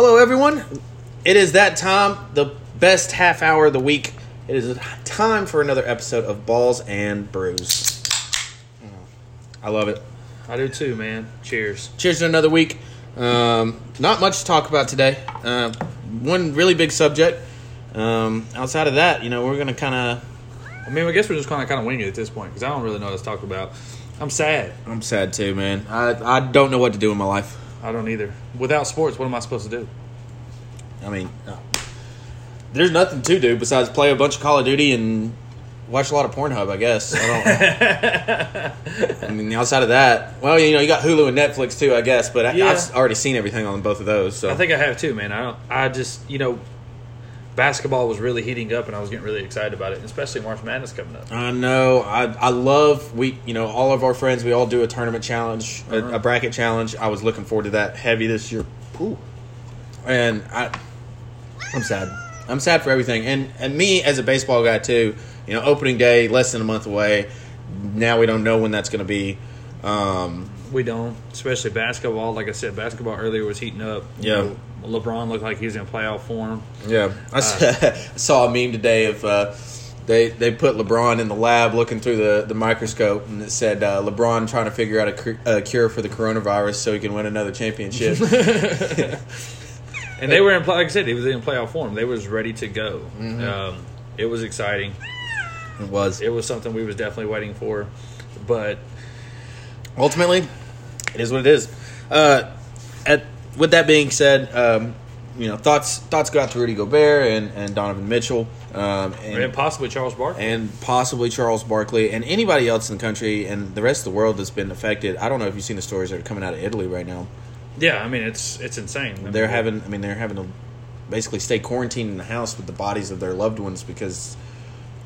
Hello, everyone. It is that time, the best half hour of the week. It is time for another episode of Balls and Brews. I love it. I do too, man. Cheers. Cheers to another week. Um, not much to talk about today. Uh, one really big subject. Um, outside of that, you know, we're gonna kind of. I mean, I guess we're just kind of kind of winging it at this point because I don't really know what to talk about. I'm sad. I'm sad too, man. I I don't know what to do in my life. I don't either. Without sports, what am I supposed to do? I mean, uh, there's nothing to do besides play a bunch of Call of Duty and watch a lot of Pornhub. I guess. I don't. I mean, outside of that, well, you know, you got Hulu and Netflix too, I guess. But I, Yeah. I've already seen everything on both of those. So I think I have too, man. I don't. I just you know, basketball was really heating up, and I was getting really excited about it, especially March Madness coming up. I know. I I love we you know all of our friends. We all do a tournament challenge, a, Uh-huh. a bracket challenge. I was looking forward to that heavy this year. Ooh. And I, I'm sad. I'm sad for everything. And and me as a baseball guy too. You know, opening day less than a month away. Now we don't know when that's going to be. Um, We don't, especially basketball. Like I said, basketball earlier was heating up. You Yeah. know, LeBron looked like he was in playoff form. yeah, I s- saw a meme today of. Uh, they, they put LeBron in the lab looking through the, the microscope, and it said uh, LeBron trying to figure out a, cur- a cure for the coronavirus so he can win another championship. And they were in, like I said, he was in playoff form. They was ready to go. Mm-hmm. Um, it was exciting. it was. It was something we was definitely waiting for. But ultimately, it is what it is. Uh, at, with that being said, um, you know thoughts thoughts go out to Rudy Gobert and, and Donovan Mitchell, um, and and, possibly Charles Barkley. and possibly Charles Barkley and anybody else in the country and the rest of the world that's been affected. I don't know if you've seen the stories that are coming out of Italy right now. yeah, I mean it's it's insane. I mean, They're having, I mean, they're having to basically stay quarantined in the house with the bodies of their loved ones because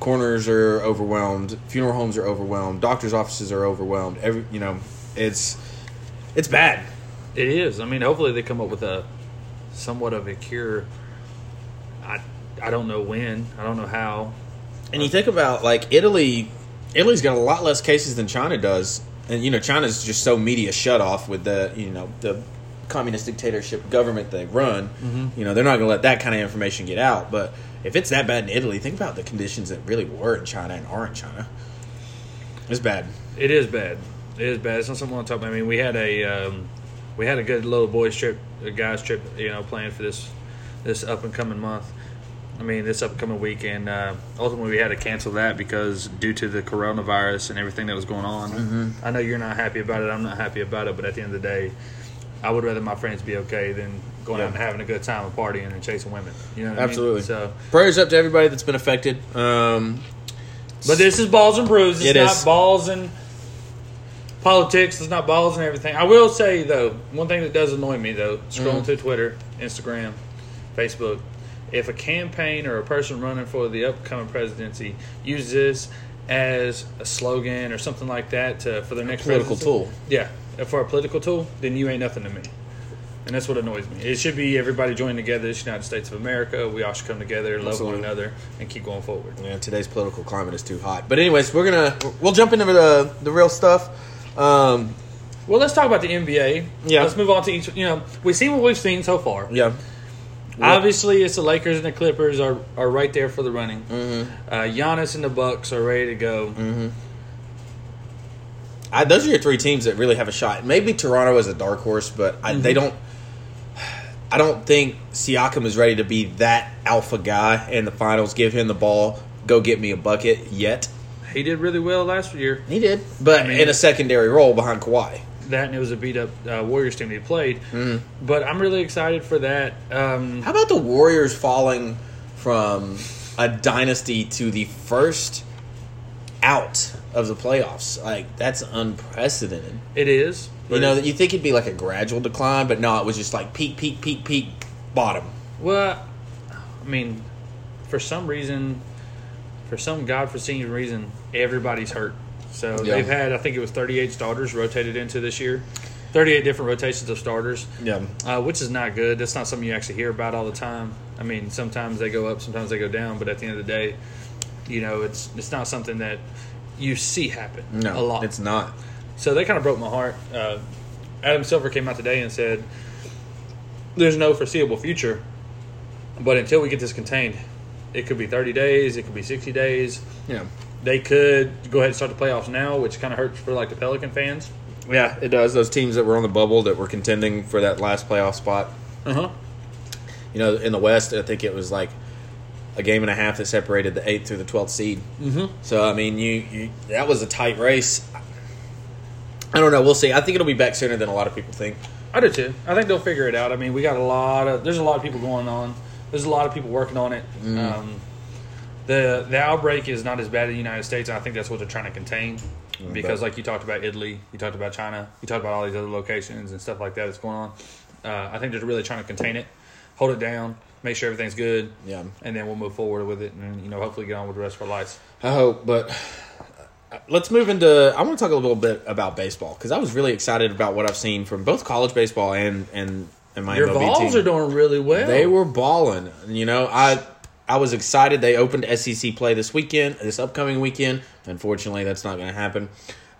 coroners are overwhelmed, funeral homes are overwhelmed, doctors' offices are overwhelmed. Every, you know, it's it's bad. It is. I mean, hopefully they come up with a somewhat of a cure. I I don't know when. I don't know how. And you think about like Italy, Italy's got a lot less cases than China does, and you know China's just so media shut off with the you know the communist dictatorship government they run. You know they're not going to let that kind of information get out. But if it's that bad in Italy, think about the conditions that really were in China and are in China. It's bad. It is bad. It is bad. It's not something I want to talk about. I mean, we had a um, we had a good little boys trip, a guys trip, you know, planned for this this up and coming month. I mean, this up and coming week, and uh, ultimately we had to cancel that because due to the coronavirus and everything that was going on. I know you're not happy about it. I'm not happy about it. But at the end of the day, I would rather my friends be okay than going Yeah. out and having a good time and partying and chasing women. You know, what I mean? Absolutely. So, Prayers up to everybody that's been affected. Um, but this is Balls and Brews. It's It not is. balls and politics. It's not balls and everything. I will say though, one thing that does annoy me though, scrolling Mm. through Twitter, Instagram, Facebook, if a campaign or a person running for the upcoming presidency uses this as a slogan or something like that to, for their next political tool. yeah, for a political tool, then you ain't nothing to me. And that's what annoys me. It should be everybody join together. This United States of America. We all should come together, love Absolutely. one another, and keep going forward. Yeah, today's political climate is too hot. But anyways, we're gonna we'll jump into the the real stuff. Um, Well, let's talk about the NBA. Yeah. Let's move on to each. You know, we've seen what we've seen so far. yeah, Obviously, it's the Lakers and the Clippers are, are right there for the running. Mm-hmm. Uh, Giannis and the Bucks are ready to go. Mm-hmm. I, those are your three teams that really have a shot. Maybe Toronto is a dark horse, but I, they don't. I don't think Siakam is ready to be that alpha guy in the finals. Give him the ball, go get me a bucket yet. He did really well last year. He did, but I mean- in a secondary role behind Kawhi. That and it was a beat up uh, Warriors team that he played. Mm-hmm. But I'm really excited for that. Um, How about the Warriors falling from a dynasty to the first out of the playoffs? Like that's unprecedented. it is. You know, you think it'd be like a gradual decline, but no, it was just like peak, peak, peak, peak, bottom. Well, I mean, for some reason, for some godforeseen reason, everybody's hurt. So Yeah. they've had, I think it was 38 starters rotated into this year, 38 different rotations of starters, Yeah. uh, which is not good. That's not something you actually hear about all the time. I mean, sometimes they go up, sometimes they go down, but at the end of the day, you know, it's it's not something that you see happen No, a lot. it's not. So they kind of broke my heart. Uh, Adam Silver came out today and said there's no foreseeable future. But until we get this contained, it could be 30 days, it could be 60 days. Yeah. They could go ahead and start the playoffs now, which kind of hurts for like the Pelican fans. Yeah, it does. Those teams that were on the bubble that were contending for that last playoff spot. Uh huh. You know, in the West, I think it was like a game and a half that separated the eighth through the twelfth seed. Mm-hmm. So I mean, you, you that was a tight race. I don't know. We'll see. I think it'll be back sooner than a lot of people think. I do too. I think they'll figure it out. I mean, we got a lot of there's a lot of people going on. There's a lot of people working on it. Um, the the outbreak is not as bad in the United States. And I think that's what they're trying to contain. Because, like you talked about Italy, you talked about China, you talked about all these other locations and stuff like that that's going on. Uh, I think they're really trying to contain it, hold it down, make sure everything's good, Yeah, and then we'll move forward with it, and you know, hopefully get on with the rest of our lives. I hope. But uh, let's move into. I want to talk a little bit about baseball because I was really excited about what I've seen from both college baseball and and and my Your MLB Vols team. are doing really well. They were balling. You know, I I was excited. They opened SEC play this weekend, this upcoming weekend. Unfortunately, that's not going to happen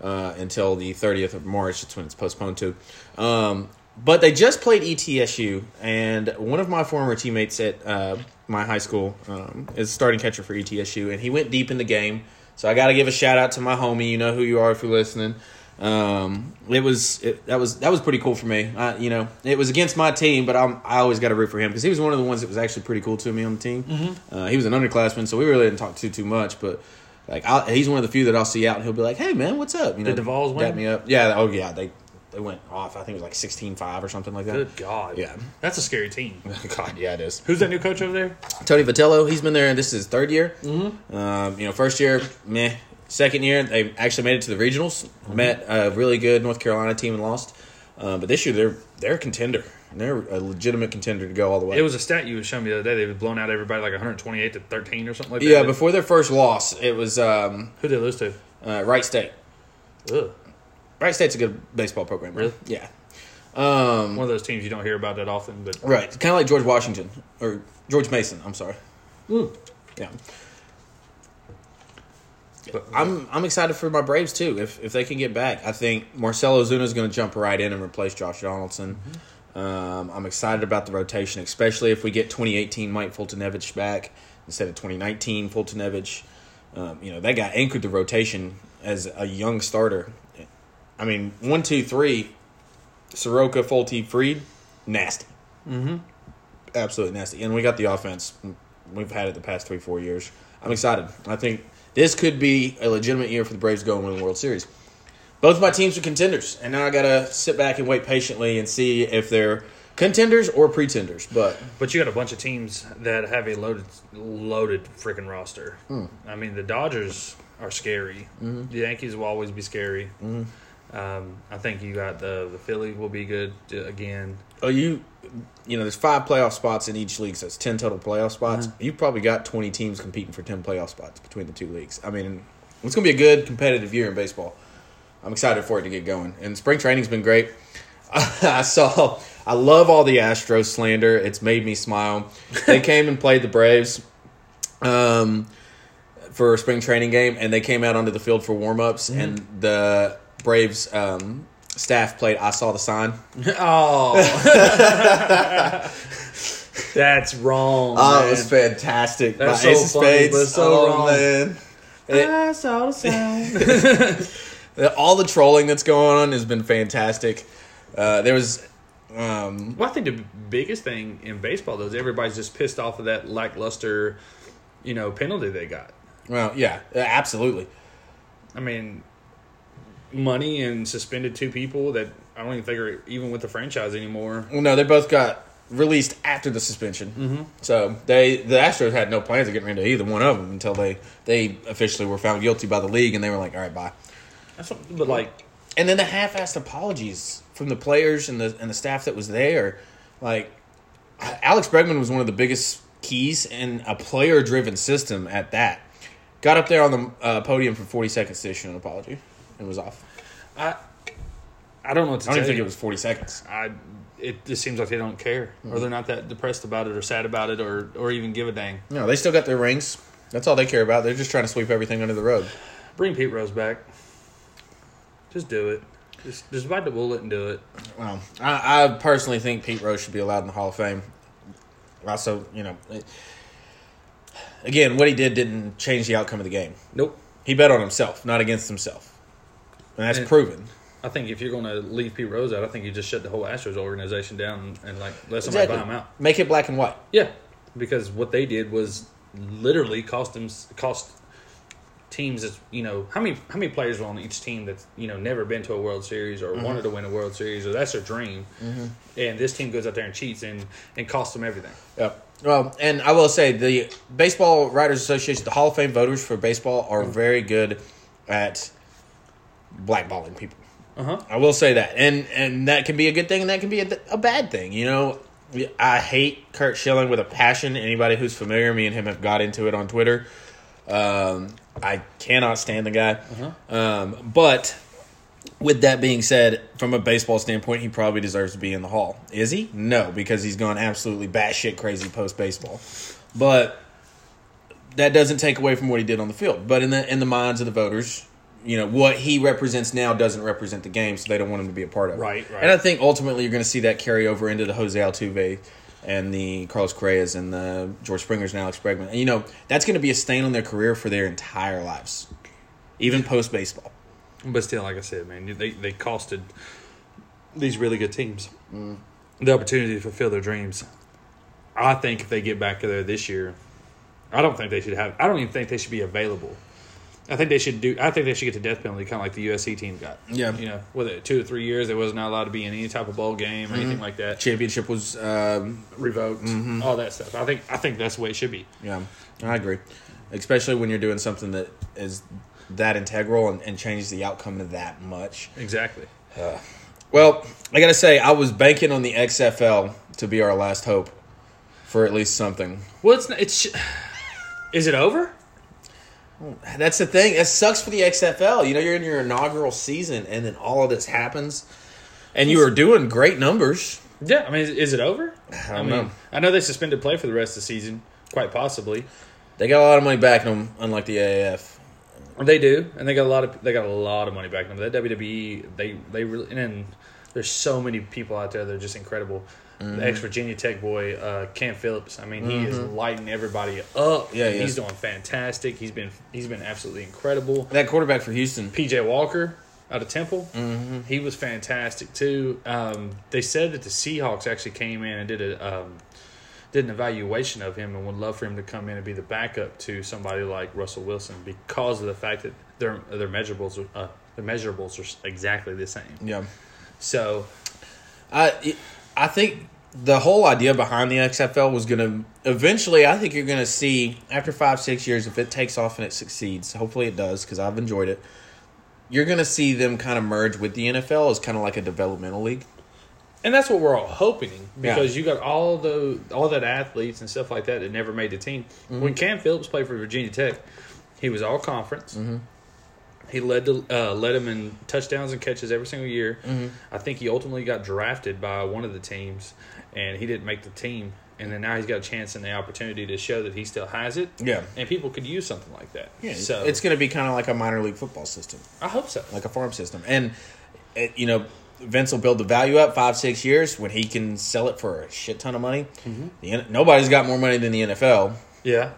uh, until the 30th of March. That's when it's postponed to. Um, but they just played ETSU, and one of my former teammates at uh, my high school um, is starting catcher for ETSU, and he went deep in the game. So I got to give a shout out to my homie. You know who you are if you're listening. Um, it was it, that was that was pretty cool for me. I, you know, it was against my team, but I'm, I always got to root for him because he was one of the ones that was actually pretty cool to me on the team. Mm-hmm. Uh, he was an underclassman, so we really didn't talk too too much. But like, i he's one of the few that I'll see out, and he'll be like, "Hey, man, what's up?" You know, the Vols win? me up. Yeah. Oh, yeah. They they went off. I think it was like 16-5 or something like that. Good God. Yeah. That's a scary team. God, yeah, it is. Who's that new coach over there? Tony Vitello, he's been there, and this is his third year. Mm-hmm. Um, you know, first year, meh. Second year, they actually made it to the regionals. Met a really good North Carolina team and lost. Uh, but this year, they're they're a contender. They're a legitimate contender to go all the way. It was a stat you was showing me the other day. They've blown out everybody like 128 to 13 or something like that. yeah, before their first loss, it was um, Who did they lose to? uh, Wright State. Ugh. Wright State's a good baseball program. Right? Really? Yeah. Um, One of those teams you don't hear about that often, but right. Kind of like George Washington or George Mason. I'm sorry. Yeah. But- I'm I'm excited for my Braves too. If if they can get back, I think Marcell Ozuna is going to jump right in and replace Josh Donaldson. Um, I'm excited about the rotation, especially if we get 2018 Mike Foltynewicz back instead of 2019 Foltynewicz. Um, you know that guy anchored the rotation as a young starter. I mean, one, two, three, Soroka, Folty, Fried, nasty, mm-hmm. absolutely nasty. And we got the offense. We've had it the past three, four years. I'm excited. I think this could be a legitimate year for the Braves to go and win the World Series. Both my teams are contenders, and now I gotta sit back and wait patiently and see if they're contenders or pretenders. But but you got a bunch of teams that have a loaded, loaded freaking roster. Hmm. I mean, the Dodgers are scary. Mm-hmm. The Yankees will always be scary. Um, I think you got the the Philly will be good uh, again. oh, you, you know, there's five playoff spots in each league, so it's ten total playoff spots. You've probably got 20 teams competing for 10 playoff spots between the two leagues. I mean, it's gonna be a good competitive year in baseball. I'm excited for it to get going, and spring training's been great. I saw. I love all the Astros slander. It's made me smile. They came and played the Braves um, for a spring training game, and they came out onto the field for warm ups, and the Braves um, staff played "I Saw the Sign." Oh, that's wrong. Oh, man. it was fantastic. That's By so Ace funny, Spades. but so oh, wrong. man. It- I saw the sound. all the trolling that's going on has been fantastic. Uh, there was. Um, Well, I think the biggest thing in baseball though is everybody's just pissed off of that lackluster, you know, penalty they got. well, yeah, absolutely. I mean, money and suspended two people that I don't even think are even with the franchise anymore. Well, no, they both got released after the suspension. Mm-hmm. So they the Astros had no plans of getting rid of either one of them until they they officially were found guilty by the league, and they were like, "All right, bye." That's what, but like, And then the half-assed apologies from the players and the and the staff that was there, like Alex Bregman was one of the biggest keys in a player-driven system. At that, got up there on the uh, podium for forty seconds to issue an apology, and was off. I, I don't know what to I don't even tell think you. it was forty seconds. I, it just seems like they don't care, Mm-hmm. or they're not that depressed about it, or sad about it, or or even give a dang. No, they still got their rings. That's all they care about. They're just trying to sweep everything under the rug. Bring Pete Rose back. Just do it. Just, just bite the bullet and do it. Well, I, I personally think Pete Rose should be allowed in the Hall of Fame. Also, you know, it- again, what he did didn't change the outcome of the game. Nope. He bet on himself, not against himself, and that's And- proven. I think if you're going to leave Pete Rose out, I think you just shut the whole Astros organization down and, and like let somebody buy him out. Make it black and white. Yeah, because what they did was literally cost them cost teams that you know how many how many players are on each team that's you know never been to a World Series or mm-hmm. wanted to win a World Series or that's their dream, mm-hmm. and this team goes out there and cheats and and costs them everything. Yep. Well, and I will say the Baseball Writers Association, the Hall of Fame voters for baseball, are mm. very good at blackballing people. Uh huh. I will say that, and and that can be a good thing, and that can be a, a bad thing. You know, I hate Curt Schilling with a passion. Anybody who's familiar, me and him have got into it on Twitter. Um, I cannot stand the guy. Um, but with that being said, from a baseball standpoint, he probably deserves to be in the Hall. Is he? No, because he's gone absolutely batshit crazy post baseball. But that doesn't take away from what he did on the field. But in the in the minds of the voters, you know what he represents now doesn't represent the game, so they don't want him to be a part of it. Right, right. And I think ultimately you're going to see that carry over into the Jose Altuve and the Carlos Correas and the George Springers and Alex Bregman. And you know that's going to be a stain on their career for their entire lives, even post baseball. But still, like I said, man, they they costed these really good teams mm-hmm. the opportunity to fulfill their dreams. I think if they get back there this year, I don't think they should have. I don't even think they should be available. I think they should do. I think they should get the death penalty, kind of like the USC team got. Yeah. you know, with it two or three years, they was not allowed to be in any type of bowl game or anything mm-hmm. like that. Championship was, um, Revoked, mm-hmm. all that stuff. I think. I think that's the way it should be. yeah, I agree, especially when you're doing something that is that integral and, and changes the outcome of that much. Exactly. Uh, well, I gotta say, I was banking on the XFL to be our last hope for at least something. Well, it's it's. Is it over? That's the thing. It sucks for the XFL. You know, you're in your inaugural season, and then all of this happens, and you are doing great numbers. Yeah, I mean, is, is it over? I don't know. I know they suspended play for the rest of the season, quite possibly. They got a lot of money back in them, unlike the AAF. They do, and they got a lot of they got a lot of money back in them. That WWE, they they really and then there's so many people out there that are just incredible. Mm-hmm. The ex Virginia Tech boy, uh, Cam Phillips. I mean, he is lighting everybody up. Yeah, he he's doing fantastic. He's been he's been absolutely incredible. That quarterback for Houston. PJ Walker out of Temple, mm-hmm. he was fantastic too. Um, they said that the Seahawks actually came in and did a um, did an evaluation of him and would love for him to come in and be the backup to somebody like Russell Wilson because of the fact that their their measurables are, uh, their measurables are exactly the same. Yeah, So I I think the whole idea behind the XFL was going to eventually. I think you're going to see after five six years if it takes off and it succeeds. Hopefully it does because I've enjoyed it. You're going to see them kind of merge with the NFL as kind of like a developmental league. and that's what we're all hoping Yeah. because you got all the all that athletes and stuff like that that never made the team. Mm-hmm. When Cam Phillips played for Virginia Tech, he was all conference. Mm-hmm. He led the, uh, led him in touchdowns and catches every single year. Mm-hmm. I think he ultimately got drafted by one of the teams, and he didn't make the team. And then now he's got a chance and the opportunity to show that he still has it. Yeah. and people could use something like that. Yeah, so it's going to be kind of like a minor league football system. I hope so. like a farm system. And it, you know, Vince will build the value up five six years when he can sell it for a shit ton of money. Mm-hmm. The, nobody's got more money than the NFL. Yeah,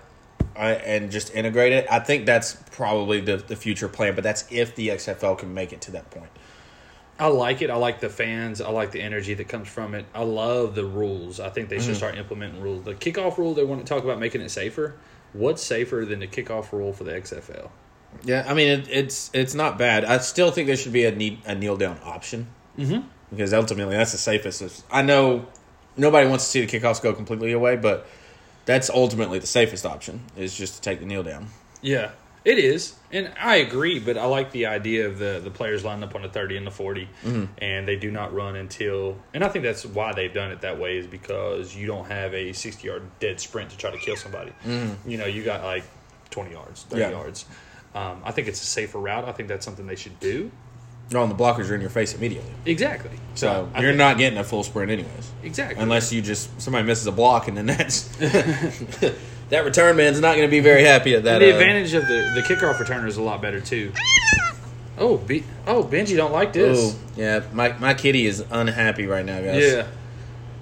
I, and just integrate it. I think that's probably the, the future plan, but that's if the XFL can make it to that point. I like it. I like the fans. I like the energy that comes from it. I love the rules. I think they Mm-hmm. should start implementing rules. The kickoff rule, they want to talk about making it safer. What's safer than the kickoff rule for the XFL? Yeah, I mean it, it's it's not bad. I still think there should be a knee, a kneel down option mm-hmm. because ultimately that's the safest. I know nobody wants to see the kickoffs go completely away, but that's ultimately the safest option is just to take the kneel down. Yeah, it is, and I agree. But I like the idea of the the players lining up on the thirty and the 40 Mm-hmm. and they do not run until. And I think that's why they've done it that way is because you don't have a sixty yard dead sprint to try to kill somebody. You know, you got like twenty yards, thirty Mm-hmm. Yeah. yards. Um, I think it's a safer route. I think that's something they should do. No, and the blockers are in your face immediately. Exactly. So I you're think- not getting a full sprint anyways. exactly Unless you just somebody misses a block and then that's that return man's not going to be very happy at that. the uh, advantage of the the kickoff returner is a lot better too. Oh, B- oh, Benji don't like this. Ooh, yeah, my my kitty is unhappy right now, guys. Yeah,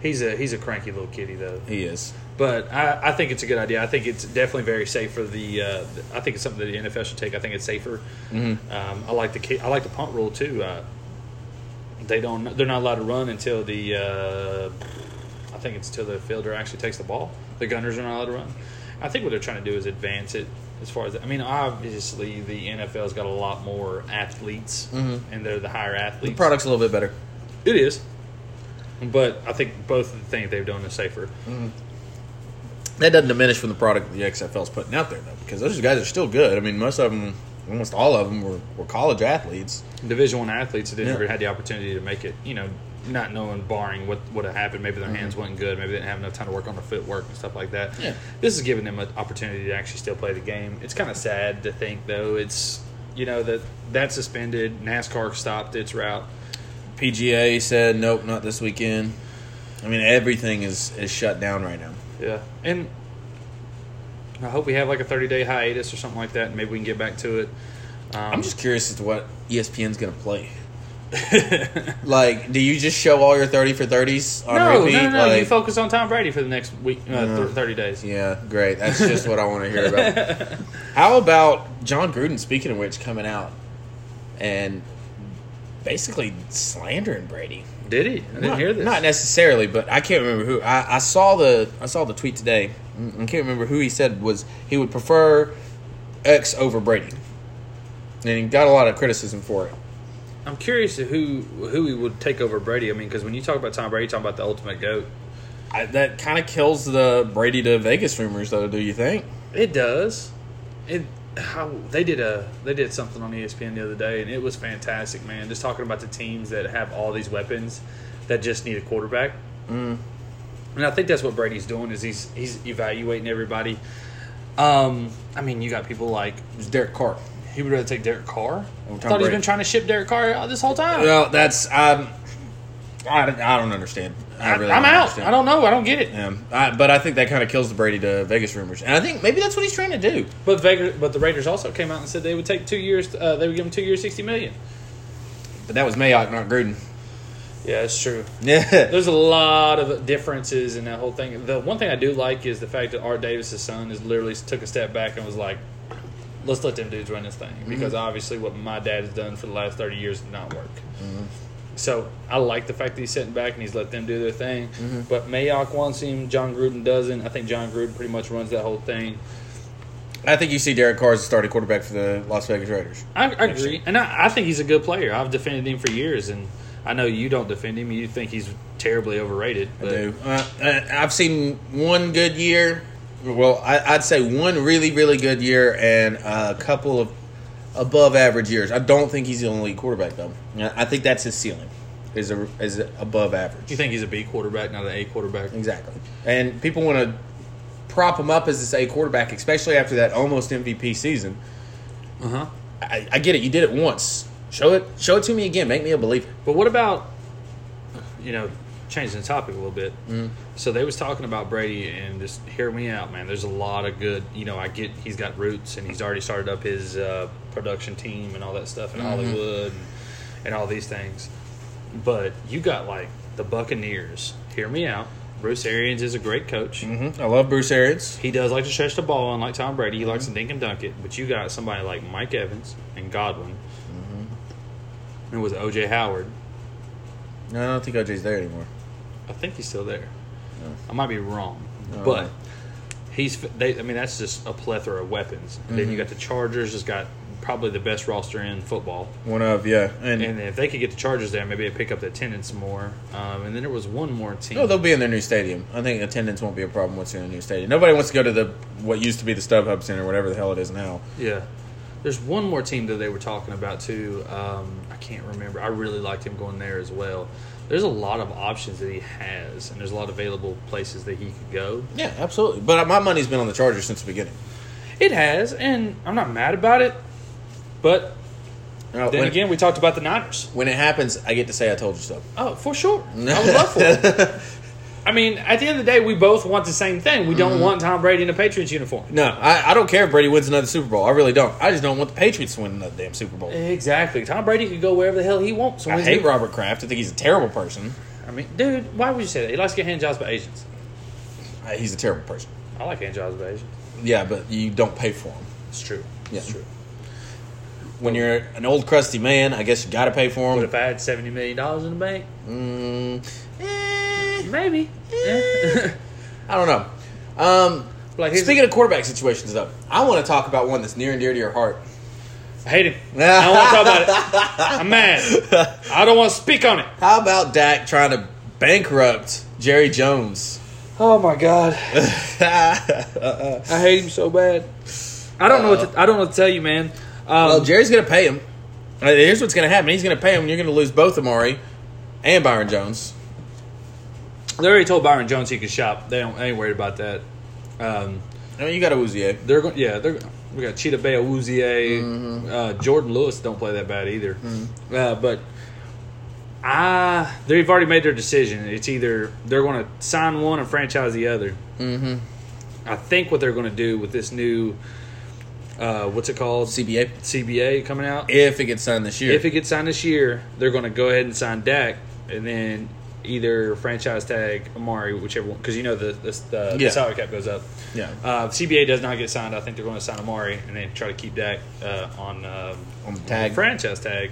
he's a he's a cranky little kitty though. he is. But I, I think it's a good idea. I think it's definitely very safe for the. Uh, I think it's something that the NFL should take. I think it's safer. Mm-hmm. Um, I like the I like the punt rule too. Uh, they don't. They're not allowed to run until the. Uh, I think it's until the fielder actually takes the ball. The gunners are not allowed to run. I think what they're trying to do is advance it as far as. I mean, obviously the NFL's got a lot more athletes, and they're the higher athletes. The product's a little bit better. It is. But I think both of the things they've done is safer. Mm-hmm. That doesn't diminish from the product the XFL's putting out there, though, because those guys are still good. I mean, most of them, almost all of them, were, were college athletes. Division One athletes that Yeah. never had the opportunity to make it, you know, not knowing, barring what would have happened. Maybe their mm-hmm. hands wasn't good. Maybe they didn't have enough time to work on their footwork and stuff like that. Yeah. This is giving them an opportunity to actually still play the game. It's kind of sad to think, though. It's you know that that's suspended. NASCAR stopped its route. PGA said, nope, not this weekend. I mean, everything is, is shut down right now. Yeah, and I hope we have like a thirty day hiatus or something like that, and maybe we can get back to it. Um, I'm just curious as to what ESPN's going to play. like, do you just show all your 30 for 30s on no, repeat? no, no, no. Like, you focus on Tom Brady for the next week, uh, th- thirty days. Yeah, great. That's just what I want to hear about. How about Jon Gruden, speaking of which, coming out and basically slandering Brady? Did he? I didn't not, hear this. Not necessarily, but I can't remember who. I, I saw the I saw the tweet today. Mm, I can't remember who he said was he would prefer X over Brady, and he got a lot of criticism for it. I'm curious who who he would take over Brady. I mean, because when you talk about Tom Brady, you talk about the ultimate goat. I, that kind of kills the Brady to Vegas rumors, though. Do you think? It does. It how they did a they did something on ESPN the other day, and it was fantastic, man. Just talking about the teams that have all these weapons that just need a quarterback. Mm. And I think that's what Brady's doing is he's he's evaluating everybody. Um, I mean, you got people like Derek Carr. he would rather take Derek Carr. I thought he's been trying to ship Derek Carr this whole time. Well, that's um, I, I don't understand. I I, really I'm don't out. understand. I don't know. I don't get it. Yeah, I, but I think that kind of kills the Brady to Vegas rumors, and I think maybe that's what he's trying to do. But Vegas, but the Raiders also came out and said they would take two years. Uh, they would give him two years, sixty million. But that was Mayock, not Gruden. Yeah, it's true. Yeah, There's a lot of differences in that whole thing. The one thing I do like is the fact that Art Davis' son is literally took a step back and was like, "Let's let them dudes run this thing," because obviously what my dad has done for the last thirty years did not work. So I like the fact that he's sitting back and he's let them do their thing. But Mayock wants him, Jon Gruden doesn't. I think Jon Gruden pretty much runs that whole thing. I think you see Derek Carr as the starting quarterback for the Las Vegas Raiders. I, I agree, and I, I think he's a good player. I've defended him for years, and I know you don't defend him. You think he's terribly overrated. I But do. Uh, uh, I've seen one good year. Well, I, I'd say one really, really good year and a couple of above average years. I don't think he's the only quarterback though. I think that's his ceiling. Is a is above average. you think he's a B quarterback, not an A quarterback? Exactly. And people want to prop him up as this A quarterback, especially after that almost MVP season. Uh huh. I, I get it. You did it once. Show it. Show it to me again. Make me a believer. But what about, you know, changing the topic a little bit? So they was talking about Brady, and just hear me out, man. There's a lot of good. You know, I get he's got roots, and he's already started up his uh, production team and all that stuff in mm-hmm. Hollywood and, and all these things. But you got like the Buccaneers. Hear me out. Bruce Arians is a great coach. Mm-hmm. I love Bruce Arians. He does like to stretch the ball, unlike Tom Brady. He likes mm-hmm. to dink and dunk it. But you got somebody like Mike Evans and Godwin. Mm-hmm. And it was OJ Howard. No, I don't think OJ's there anymore. I think he's still there. I might be wrong, Oh. but he's. They, I mean, that's just a plethora of weapons. And Then you got the Chargers. Just got probably the best roster in football. One of yeah, and, And if they could get the Chargers there, maybe they pick up the attendance more. Um, and then there was one more team. no, they'll be in their new stadium. I think attendance won't be a problem once you're in a new stadium. Nobody wants to go to the what used to be the StubHub Center, whatever the hell it is now. Yeah. There's one more team that they were talking about too. Um, I can't remember. I really liked him going there as well. There's a lot of options that he has, and there's a lot of available places that he could go. Yeah, absolutely. But my money's been on the Chargers since the beginning. It has, and I'm not mad about it. But then when, again, we talked about the Niners. when it happens, I get to say I told you so. Oh, for sure. I would love for it. I mean, at the end of the day, we both want the same thing. We Mm-hmm. don't want Tom Brady in a Patriots uniform. No, I, I don't care if Brady wins another Super Bowl. I really don't. I just don't want the Patriots to win another damn Super Bowl. Exactly. Tom Brady could go wherever the hell he wants. I hate Robert Kraft. I think he's a terrible person. I mean, dude, why would you say that? He likes to get hand jobs by Asians. Uh, He's a terrible person. I like hand jobs by Asians. Yeah, but you don't pay for them. It's true. It's true. When you're an old crusty man, I guess you got to pay for them. But him. if I had seventy million dollars in the bank, Mm, eh, maybe. I don't know. Um, like speaking of quarterback situations, though, I want to talk about one that's near and dear to your heart. I hate him. I don't want to talk about it. I'm mad. I don't want to speak on it. How about Dak trying to bankrupt Jerry Jones? Oh my god, I hate him so bad. I don't know what to, I don't know what to tell you, man. Um, Well, Jerry's going to pay him. Uh, Here's what's going to happen. He's going to pay him. and You're going to lose both Amari and Byron Jones. they already told Byron Jones he could shop. They don't they ain't worried about that. Um, I mean, you got Awuzie. they're going, yeah, they're we got Chidobe, Awuzie, uh, Jourdan Lewis don't play that bad either. Uh, but I they've already made their decision. It's either they're going to sign one and franchise the other. Mm-hmm. I think what they're going to do with this new, uh, what's it called, CBA. CBA coming out. If it gets signed this year. If it gets signed this year, they're going to go ahead and sign Dak, and then either franchise tag Amari, whichever one, because you know the the, the, Yeah. the salary cap goes up. yeah. Uh, CBA does not get signed. I think they're going to sign Amari and then try to keep Dak uh, on um, On the tag. franchise tag.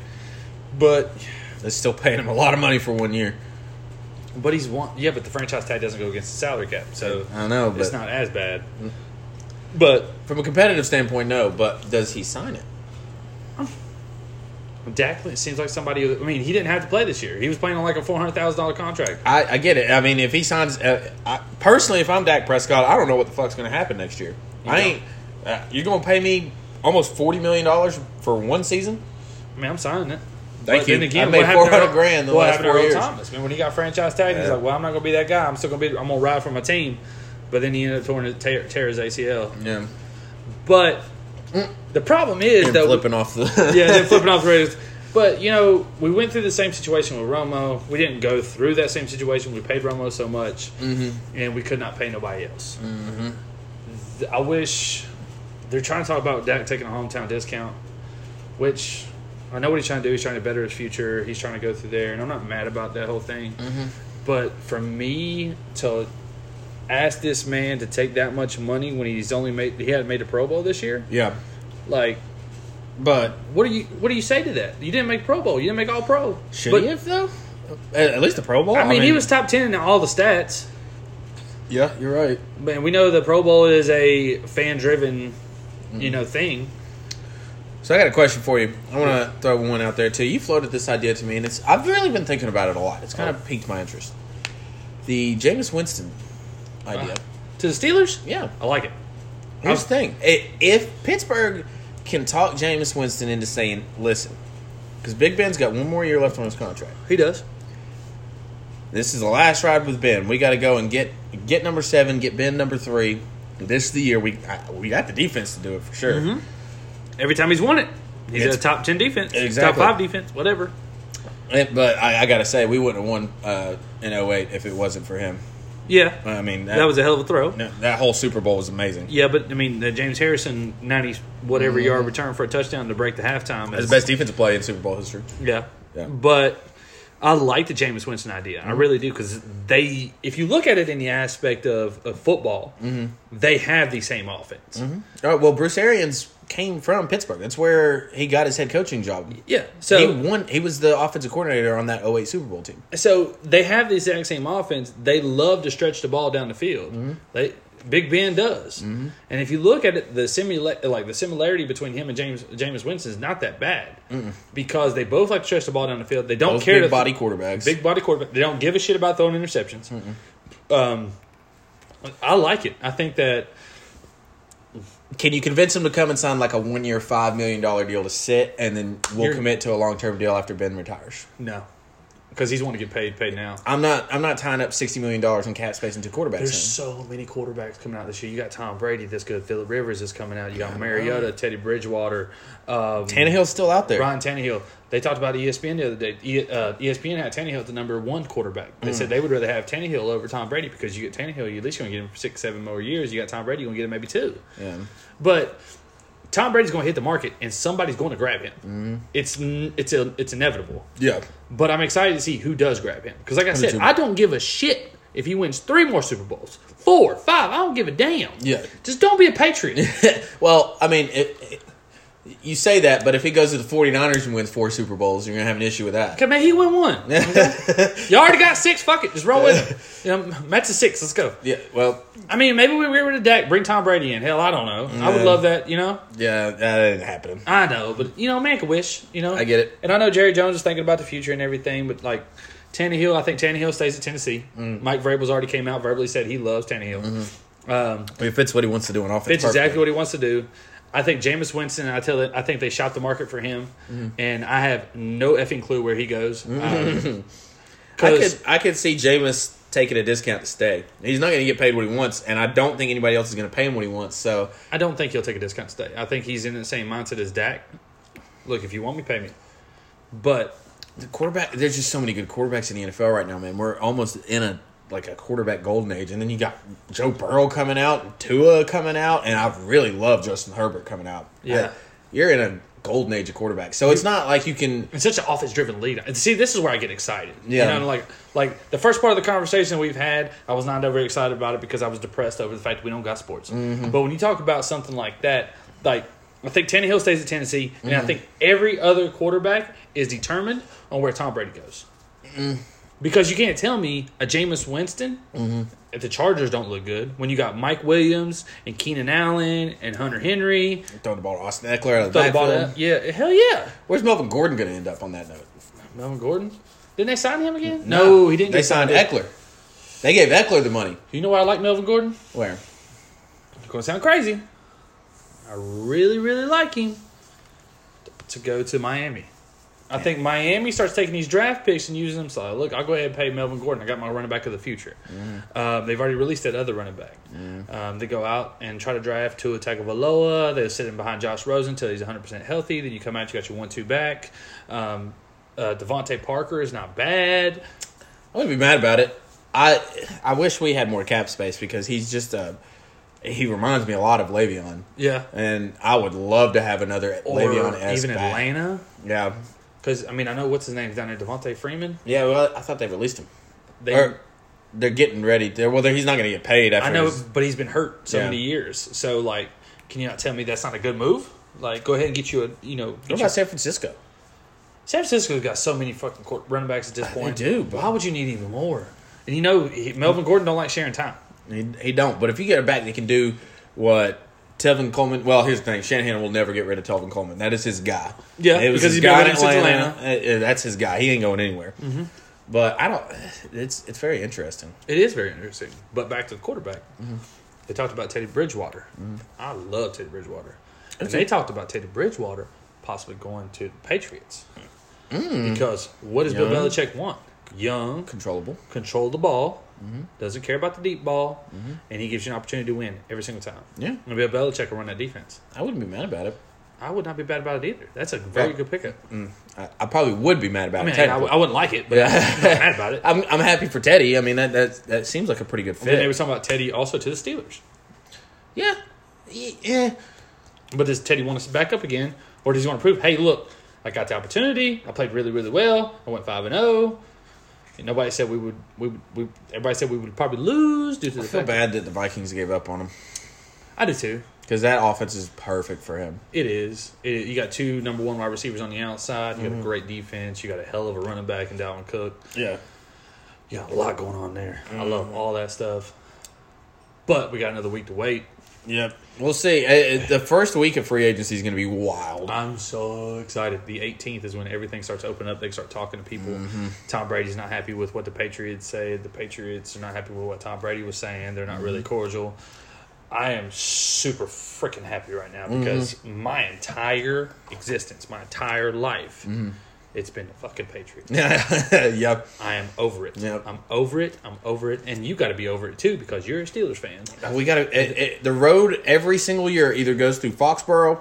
But They're still paying him a lot of money for one year. but he's one yeah, but the franchise tag doesn't go against the salary cap, so I know, but it's not as bad. But from a competitive standpoint, no. But does he sign it? Dak seems like somebody. who- I mean, he didn't have to play this year. He was playing on like a four hundred thousand dollar contract. I, I get it. I mean, if he signs, uh, I, personally, if I'm Dak Prescott, I don't know what the fuck's going to happen next year. You I don't. ain't. Uh, you're going to pay me almost forty million dollars for one season? I mean, I'm signing it. Thank But you. then again, I made what happened to 400 Earl- grand the what last four years. Thomas? I mean, when he got franchise tagged, he's Yeah. like, "Well, I'm not going to be that guy. I'm still going to be. I'm going to ride for my team." But then he ended up tearing, tear, tear his ACL. Yeah. But the problem is And though, flipping off the. yeah, then flipping off the Raiders. But you know, we went through the same situation with Romo. We didn't go through that same situation. We paid Romo so much, Mhm. and we could not pay nobody else. Th- I wish they're trying to talk about Dak taking a hometown discount, which I know what he's trying to do. He's trying to better his future. He's trying to go through there, and I'm not mad about that whole thing. But for me to ask this man to take that much money when he's only made he hadn't made a Pro Bowl this year, Yeah. like But what do you what do you say to that? You didn't make Pro Bowl. You didn't make All Pro. should But- he have, though? At, least the Pro Bowl? I mean, he was top ten in all the stats. Yeah, you're right. But we know the Pro Bowl is a fan driven, you mm-hmm. know, thing. So I got a question for you. I want to throw one out there too. You floated this idea to me, and it's I've really been thinking about it a lot. It's kind of oh. piqued my interest. The Jameis Winston idea. To the Steelers, yeah. I like it. Here's the thing: if Pittsburgh can talk Jameis Winston into saying, "Listen," because Big Ben's got one more year left on his contract. He does. This is the last ride with Ben. We got to go and get get number seven, get Ben number three. This is the year we I, we got the defense to do it for sure. Every time he's won it, he's It's- a top ten defense, Exactly. top five defense, whatever. And- But I, I got to say, we wouldn't have won uh, in 08 if it wasn't for him. Yeah, I mean, that was a hell of a throw. no, that whole Super Bowl was amazing. Yeah, but I mean, the James Harrison ninety whatever mm-hmm. yard return for a touchdown to break the halftime That's is the best defensive play in Super Bowl history. Yeah. Yeah. But I like the Jameis Winston idea. I mm-hmm. really do because they, if you look at it in the aspect of, of football, mm-hmm. they have the same offense. Oh, well, Bruce Arians came from Pittsburgh. That's where he got his head coaching job. Yeah. he So won. He was the offensive coordinator on that 08 Super Bowl team. so they have the exact same offense. They love to stretch the ball down the field. They Big Ben does. And if you look at it, the simula- like the similarity between him and Jameis Jameis Winston is not that bad because they both like to stretch the ball down the field. They don't Both care big body quarterbacks. big body quarterback. They don't give a shit about throwing interceptions. Um, I like it. I think that Can you convince him to come and sign like a one year, $5 million deal to sit, and then we'll You're- commit to a long term deal after Ben retires? no, because he's wanting to get paid paid now. I'm not. I'm not tying up sixty million dollars in cap space into quarterbacks. There's so many quarterbacks coming out this year. You got Tom Brady, that's good. Philip Rivers is coming out. You got Mariota, Teddy Bridgewater, um, Tannehill's still out there. Ryan Tannehill. They talked about ESPN the other day. E- uh, ESPN had Tannehill at the number one quarterback. Mm. They said they would rather have Tannehill over Tom Brady because you get Tannehill, you at least going to get him for six, seven more years. You got Tom Brady, you're going to get him maybe two. Yeah. But Tom Brady's going to hit the market, and somebody's going to grab him. Mm-hmm. It's it's a, it's inevitable. Yeah. But I'm excited to see who does grab him because, like I said. I don't give a shit if he wins three more Super Bowls, four, five. I don't give a damn. Yeah. just don't be a Patriot. well, I mean, it, it- you say that, but if he goes to the 49ers and wins four Super Bowls, you're gonna have an issue with that. Okay, man, he win one. Okay? you already got six. Fuck it, just roll with it. You know, Matt's a six. Let's go. Yeah. Well, I mean, maybe we get rid of Dak, bring Tom Brady in. Hell, I don't know. I would love that. You know, yeah, that ain't happening. I know, but you know, man can wish. You know, I get it. And I know Jerry Jones is thinking about the future and everything, but like Tannehill, I think Tannehill stays at Tennessee. Mm. Mike Vrabel's already came out verbally said he loves Tannehill. Mm-hmm. Um, I mean, it fits what he wants to do in offense. fits exactly what he wants to do. I think Jameis Winston. I tell it. I think they shot the market for him, Mm-hmm. and I have no effing clue where he goes. Um, I could I could see Jameis taking a discount to stay. He's not going to get paid what he wants, and I don't think anybody else is going to pay him what he wants. So I don't think he'll take a discount to stay. I think he's in the same mindset as Dak. Look, if you want me, pay me. But the quarterback, there's just so many good quarterbacks in the NFL right now, man. We're almost in a like a quarterback golden age, and then you got Joe Burrow coming out, and Tua coming out, and I really love Justin Herbert coming out. Yeah. I- you're in a golden age of quarterbacks, so it's not like you can. it's such an offense driven league. And see, this is where I get excited. Yeah. You know, like like the first part of the conversation we've had, I was not very excited about it because I was depressed over the fact that we don't got sports. Mm-hmm. But when you talk about something like that, like I think Tannehill stays at Tennessee, and Mm-hmm. I think every other quarterback is determined on where Tom Brady goes. Mm. Because you can't tell me a Jameis Winston Mm-hmm. if the Chargers don't look good when you got Mike Williams and Keenan Allen and Hunter Henry. Throw the ball to Austin Ekeler out of the backfield. Yeah, hell yeah. Where's Melvin Gordon going to end up on that note? Melvin Gordon. Didn't they sign him again? No, he didn't. They signed Ekeler. They gave Ekeler the money. You know why I like Melvin Gordon? Where? It's going to sound crazy. I really, really like him to go to Miami. I think Miami starts taking these draft picks and using them. So, look, I'll go ahead and pay Melvin Gordon. I got my running back of the future. Um, they've already released that other running back. Um, they go out and try to draft Tua Tagovailoa. They're sitting behind Josh Rosen until he's 100% healthy. Then you come out, you got your one-two back. Um, uh, DeVante Parker is not bad. I wouldn't be mad about it. I I wish we had more cap space because he's just a. He reminds me a lot of Le'Veon, Yeah. and I would love to have another Or Le'Veon even back. Atlanta. Yeah, Because, I mean, I know what's his name down there, Devonta Freeman. yeah. Well, I thought they released him. They, or they're getting ready. To, well, they're, he's not going to get paid after. I know, his- but he's been hurt so Yeah. many years. So, like, can you not tell me that's not a good move? Like, go ahead and get you a, you know, what you, about San Francisco? San Francisco's got so many fucking court running backs at this point. They do, but- Why would you need even more? And you know, he, Melvin Gordon don't like sharing time. He, he don't. But if you get a back that can do what Tevin Coleman. Well, here's the thing: Shanahan will never get rid of Tevin Coleman. That is his guy. Yeah, it was because his guy in since Atlanta. Uh, uh, That's his guy. He ain't going anywhere. Mm-hmm. But I don't. It's it's very interesting. It is very interesting. But back to the quarterback. Mm-hmm. They talked about Teddy Bridgewater. I love Teddy Bridgewater. And they talked about Teddy Bridgewater possibly going to the Patriots. Because what does Bill Mm. Belichick want? Young, Controllable. control the ball, Mm-hmm. doesn't care about the deep ball, and he gives you an opportunity to win every single time. Yeah, And Bill Belichick will run that defense. I wouldn't be mad about it. I would not be bad about it either. That's a very good pickup. I, I probably would be mad about I mean, it. I. I wouldn't like it, but Yeah. I'm not mad about it. I'm I'm happy for Teddy. I mean that that that seems like a pretty good And then they fit. were talking about Teddy also to the Steelers. Yeah, yeah. But does Teddy want us to back up again, or does he want to prove, hey, look, I got the opportunity. I played really, really well. I went five and zero. Nobody said we would. We, we everybody said we would probably lose due to I the feel fact. bad that the Vikings gave up on him I do too. because that offense is perfect for him. It is. It, you got two number one wide receivers on the outside. You got Mm-hmm. a great defense. You got a hell of a running back in Dalvin Cook. Yeah, You got a lot going on there. I Mm-hmm. love all that stuff. But we got another week to wait. Yep. We'll see. Uh, uh, The first week of free agency is going to be wild. I'm so excited. The 18th is when everything starts to open up. They start talking to people. Mm-hmm. Tom Brady's not happy with what the Patriots say. The Patriots are not happy with what Tom Brady was saying. They're not really cordial. I am super freaking happy right now because my entire existence, my entire life, It's been the fucking Patriots. yep. I am over it. Yep. I'm over it. I'm over it, and you got to be over it too because you're a Steelers fan. We got to. the road every single year either goes through Foxborough,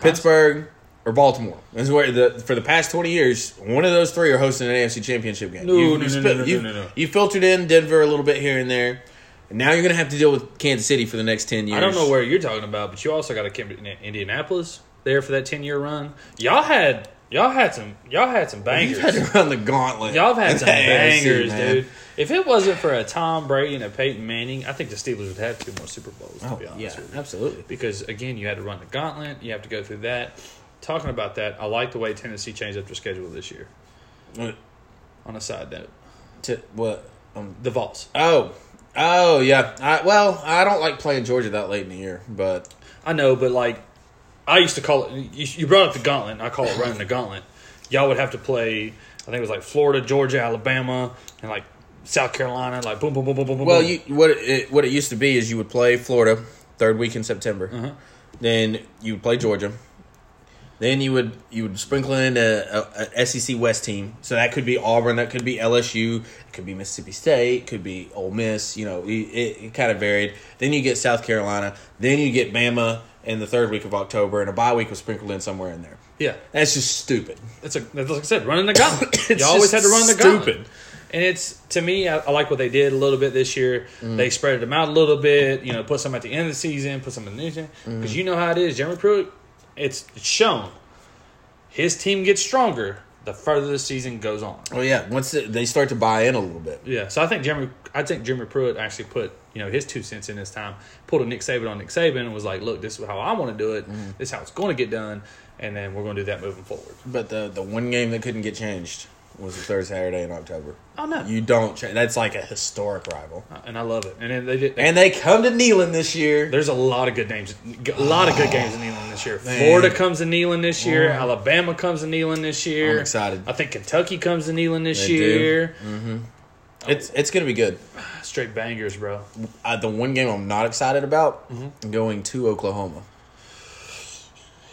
Pittsburgh, or Baltimore. This is where the for the past twenty years, one of those three are hosting an AFC Championship game. No, you, no, you no, no, no, you, no, no. You filtered in Denver a little bit here and there. And now you're going to have to deal with Kansas City for the next ten years. I don't know where you're talking about, but you also got to Indianapolis there for that ten year run. Y'all had y'all had some y'all had some bangers. You've had to run the gauntlet. Y'all have had some bangers, man. dude. If it wasn't for a Tom Brady and a Peyton Manning, I think the Steelers would have two more Super Bowls. To Oh be honest yeah, with you. absolutely. because again, you had to run the gauntlet. You have to go through that. Talking about that, I like the way Tennessee changed up their schedule this year. What? On a side note, To, what? Um, the Vols. oh, oh yeah. I, well, I don't like playing Georgia that late in the year, but I know, but like, I used to call it. You, brought up the gauntlet. I call it running the gauntlet. Y'all would have to play. I think it was like Florida, Georgia, Alabama, and like South Carolina. Like boom, boom, boom, boom, boom. boom, Well, boom. you what it, what it used to be is you would play Florida third week in September, Uh-huh. then you would play Georgia, then you would you would sprinkle in a, a, a SEC West team. So that could be Auburn, that could be LSU, it could be Mississippi State, it could be Ole Miss. You know, it, it, it kind of varied. Then you get South Carolina, then you get Bama in the third week of October, and a bye week was sprinkled in somewhere in there. yeah. That's just stupid. That's a that's like I said, running the gauntlet. It's you always had to run the gun. stupid. gauntlet. And it's to me, I, I like what they did a little bit this year. Mm. They spread them out a little bit. You know, put some at the end of the season, put some in the season Mm. because you know how it is. Jeremy Pruitt, it's, it's shown. His team gets stronger the further the season goes on. Oh yeah, once they start to buy in a little bit. Yeah, so I think Jeremy, I think Jeremy Pruitt actually put you know his two cents in this time. Pulled a Nick Saban on Nick Saban and was like, "Look, this is how I want to do it. Mm. This is how it's going to get done, and then we're going to do that moving forward." But the the one game that couldn't get changed was the third Saturday in October. Oh no, You don't change. That's like a historic rival. and I love it. And then they did. And they come to Neyland this year. There's a lot of good names, a lot of good games in Neyland this year. Man. Florida comes to Neyland this year. Oh. Alabama comes to Neyland this year. I'm excited. I think Kentucky comes to Neyland this They do. year. It's it's gonna be good. Straight bangers, bro. Uh, the one game I'm not excited about Mm-hmm. going to Oklahoma.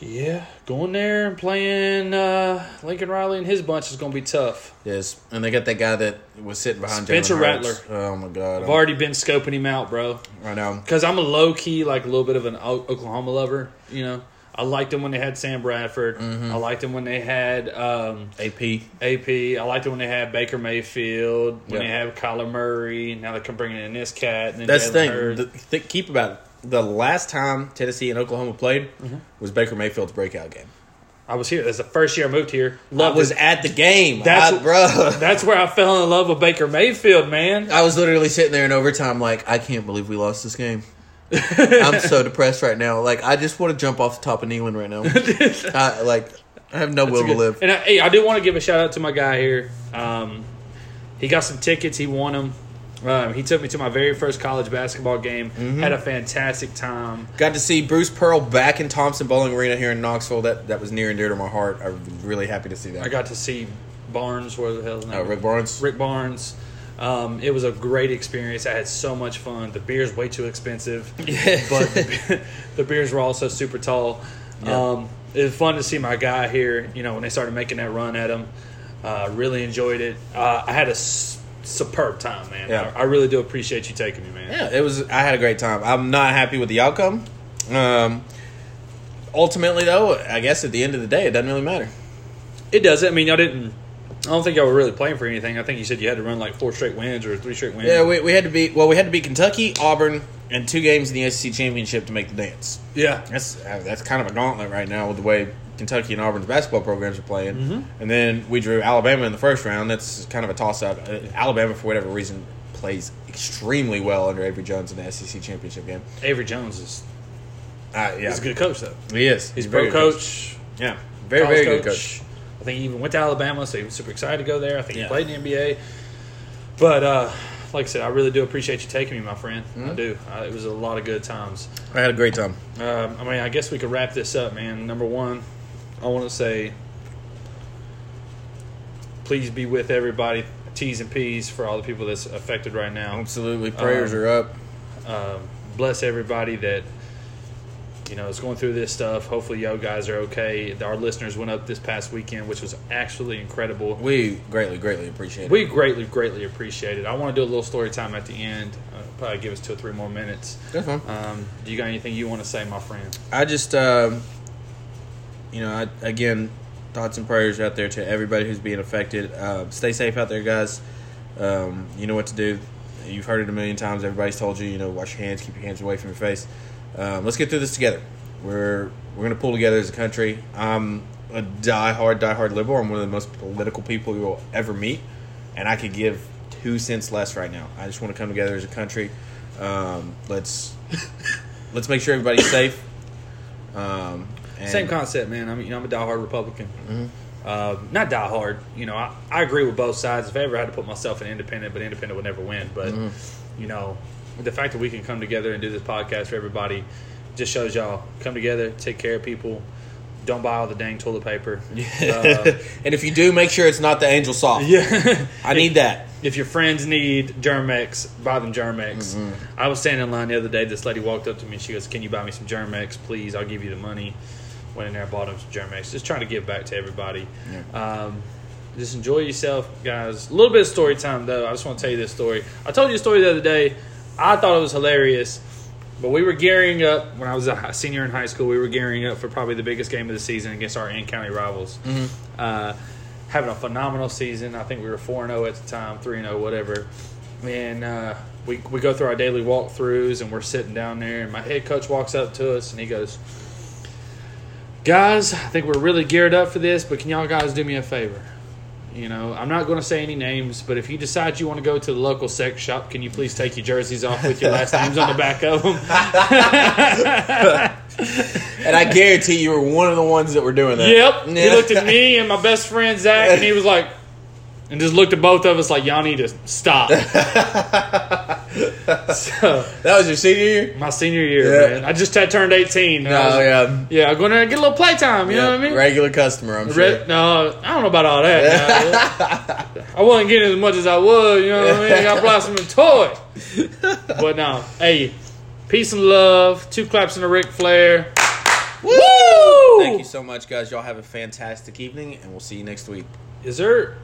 Yeah, going there and playing uh, Lincoln Riley and his bunch is going to be tough. Yes, and they got that guy that was sitting behind Spencer Rattler. Oh my god! I've already been scoping him out, bro. I know. Because I'm a low key, like a little bit of an O- Oklahoma lover. You know, I liked them when they had Sam Bradford. Mm-hmm. I liked them when they had um, AP. AP. I liked it when they had Baker Mayfield. When Yeah. they had Kyler Murray. Now they're bringing in this cat. And then That's the thing. The, th- keep about it. The last time Tennessee and Oklahoma played Mm-hmm. was Baker Mayfield's breakout game. I was here. That's the first year I moved here. I was it. at the game. That's- I, bro. That's where I fell in love with Baker Mayfield, man. I was literally sitting there in overtime, like, I can't believe we lost this game. I'm so depressed right now. Like, I just want to jump off the top of Neyland right now. I, like, I have no will to live. And I, hey, I do want to give a shout out to my guy here. Um, he got some tickets. He won them. Um, he took me to my very first college basketball game. Mm-hmm. Had a fantastic time. Got to see Bruce Pearl back in Thompson-Boling Arena here in Knoxville. That that was near and dear to my heart. I was really happy to see that. I got to see Barnes. Where the hell's name? uh, Rick Barnes. Rick Barnes. Um, it was a great experience. I had so much fun. The beer's way too expensive, Yeah. but the, the beers were also super tall. Yeah. Um, it was fun to see my guy here. You know, when they started making that run at him, uh, really enjoyed it. Uh, I had a s- superb time, man. Yeah. I, I really do appreciate you taking me, man. Yeah, it was. I had a great time. I'm not happy with the outcome. Um, ultimately, though, I guess at the end of the day, it doesn't really matter. It doesn't. I mean, y'all didn't. I don't think y'all were really playing for anything. I think you said you had to run like four straight wins or three straight wins. Yeah, we, we had to beat. Well, we had to beat Kentucky, Auburn, and two games in the SEC championship to make the dance. yeah. That's uh, that's kind of a gauntlet right now with the way Kentucky and Auburn's basketball programs are playing. Mm-hmm. And then we drew Alabama in the first round. That's kind of a toss up. Uh, Alabama, for whatever reason, plays extremely well under Avery Jones in the SEC championship game. Avery Jones is Uh, yeah, he's a good coach though. He is. He's a pro good coach. Yeah, very very good coach. I think he even went to Alabama, so he was super excited to go there. I think Yeah. he played in the NBA. But uh, like I said, I really do appreciate you taking me, my friend. Mm-hmm. I do. Uh, it was a lot of good times. I had a great time. Um, I mean, I guess we could wrap this up, man. Number one, I want to say, please be with everybody. T's and P's for all the people that's affected right now. Absolutely, prayers Um, are up. Um, bless everybody that you know, is going through this stuff. Hopefully, you guys are okay. Our listeners went up this past weekend, which was actually incredible. We greatly, greatly appreciate it. We greatly, greatly appreciate it. I want to do a little story time at the end. Uh, probably give us two or three more minutes. That's fine. Um, do you got anything you want to say, my friend? I just, um, you know, I, again, thoughts and prayers out there to everybody who's being affected. Uh, stay safe out there, guys. Um, you know what to do. You've heard it a million times. Everybody's told you, you know, wash your hands, keep your hands away from your face. Um, let's get through this together. We're we're gonna pull together as a country. I'm a die-hard, die-hard liberal. I'm one of the most political people you will ever meet, and I could give two cents less right now. I just want to come together as a country. Um, let's let's make sure everybody's safe. Um, and Same concept, man. I'm, you know, I'm a diehard Republican. Uh, not diehard. You know, I, I agree with both sides. If I ever had to put myself in independent, but independent would never win. But you know, the fact that we can come together and do this podcast for everybody just shows y'all come together, take care of people. Don't buy all the dang toilet paper. Uh, and if you do, make sure it's not the Angel Soft. yeah. I need that. if your friends need Germ-X, buy them Germ-X. I was standing in line the other day. This lady walked up to me and she goes, "Can you buy me some Germ-X, please? I'll give you the money." Went in there, bought them some Germ-X. Just trying to give back to everybody. Um, just enjoy yourself, guys. A little bit of story time though. I just want to tell you this story. I told you a story the other day. I thought it was hilarious. But we were gearing up when I was a senior in high school. We were gearing up for probably the biggest game of the season against our in county rivals. Uh, having a phenomenal season. I think we were four and zero at the time, three and zero, whatever. And uh, we we go through our daily walkthroughs, and we're sitting down there, and my head coach walks up to us, and he goes, "Guys, I think we're really geared up for this, but can y'all guys do me a favor?" You know, I'm not going to say any names, but if you decide you want to go to the local sex shop, can you please take your jerseys off with your last names on the back of them? And I guarantee you were one of the ones that were doing that. Yep. He looked at me and my best friend Zach, and he was like, and just looked at both of us like, y'all need to stop. so, That was your senior year? my senior year, Yeah. man. I just had turned 18. and I was- No, yeah. Yeah, I'm going to get a little playtime, you know what I mean? Regular customer, I'm Re- sure. No, I don't know about all that. no. I wasn't getting as much as I would, you know what I mean? I got blossom and toy. But no, hey, peace and love. Two claps in the Ric Flair. Woo! Thank you so much, guys. Y'all have a fantastic evening, and we'll see you next week. Is there